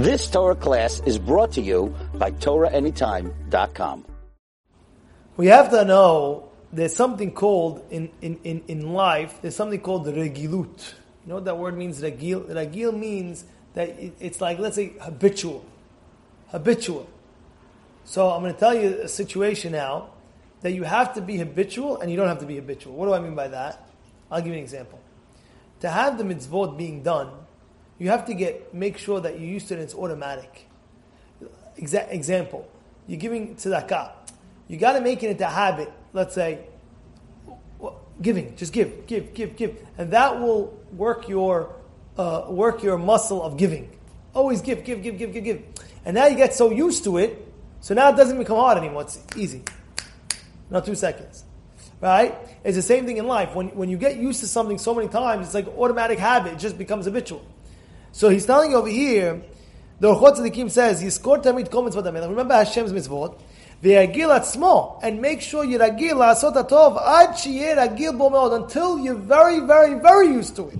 This Torah class is brought to you by TorahAnytime.com. We have to know there's something called in, in, in, in life, there's something called regilut. You know what that word means, regil? Regil means that it, it's like, let's say, habitual. Habitual. So I'm going to tell you a situation now that you have to be habitual and you don't have to be habitual. What do I mean by that? I'll give you an example. To have the mitzvot being done, you have to get make sure that you're used to it and it's automatic. Exa- example, you're giving tzedakah. You got to make it into a habit. Let's say, giving, just give, give, give, give, and that will work your uh, work your muscle of giving. Always give, give, give, give, give, give, and now you get so used to it, so now it doesn't become hard anymore. It's easy. Not two seconds. Right? It's the same thing in life. When, when you get used to something so many times, it's like automatic habit. It just becomes habitual. So he's telling you over here, the Orchot Tzadikim says, Yizkor tamid kol mitzvot Remember Hashem's mitzvot. Ve'agil small and make sure you're agil la'asot atov ad agil bo meod, until you're very, very, very used to it.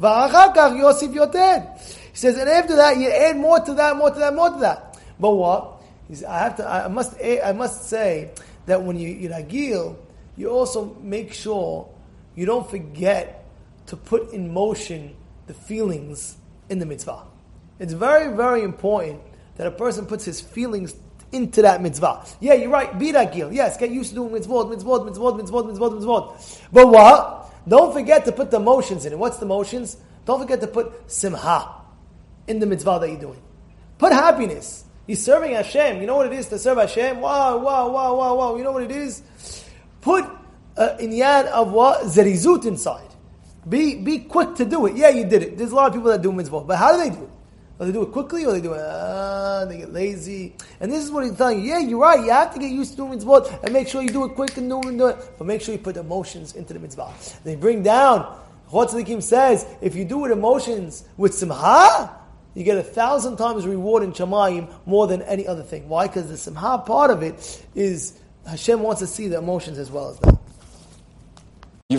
V'achar kach yosif yoted. He says, and after that, you add more to that, more to that, more to that. But what? He's, I have to, I must, I must say that when you, you're agil, you also make sure you don't forget to put in motion the feelings in the mitzvah. It's very, very important that a person puts his feelings into that mitzvah. Yeah, you're right. Be ragil. Yes, get used to doing mitzvot, mitzvot, mitzvot, mitzvot, mitzvot, mitzvot. But what? Don't forget to put the motions in it. What's the motions? Don't forget to put simha in the mitzvah that you're doing. Put happiness. You're serving Hashem. You know what it is to serve Hashem? Wow, wow, wow, wow, wow. You know what it is? Put uh, inyan of what? Zerizut inside. Be, be quick to do it. Yeah, you did it. There's a lot of people that do mitzvah. But how do they do it? Or they do it quickly, or they do it, uh, they get lazy. And this is what he's telling you. Yeah, you're right. You have to get used to doing mitzvah and make sure you do it quick and do it, and do it. But make sure you put emotions into the mitzvah. They bring down, Chotzalikim says, if you do with emotions with simha, you get a thousand times reward in Shamayim more than any other thing. Why? Because the simha part of it is Hashem wants to see the emotions as well as that.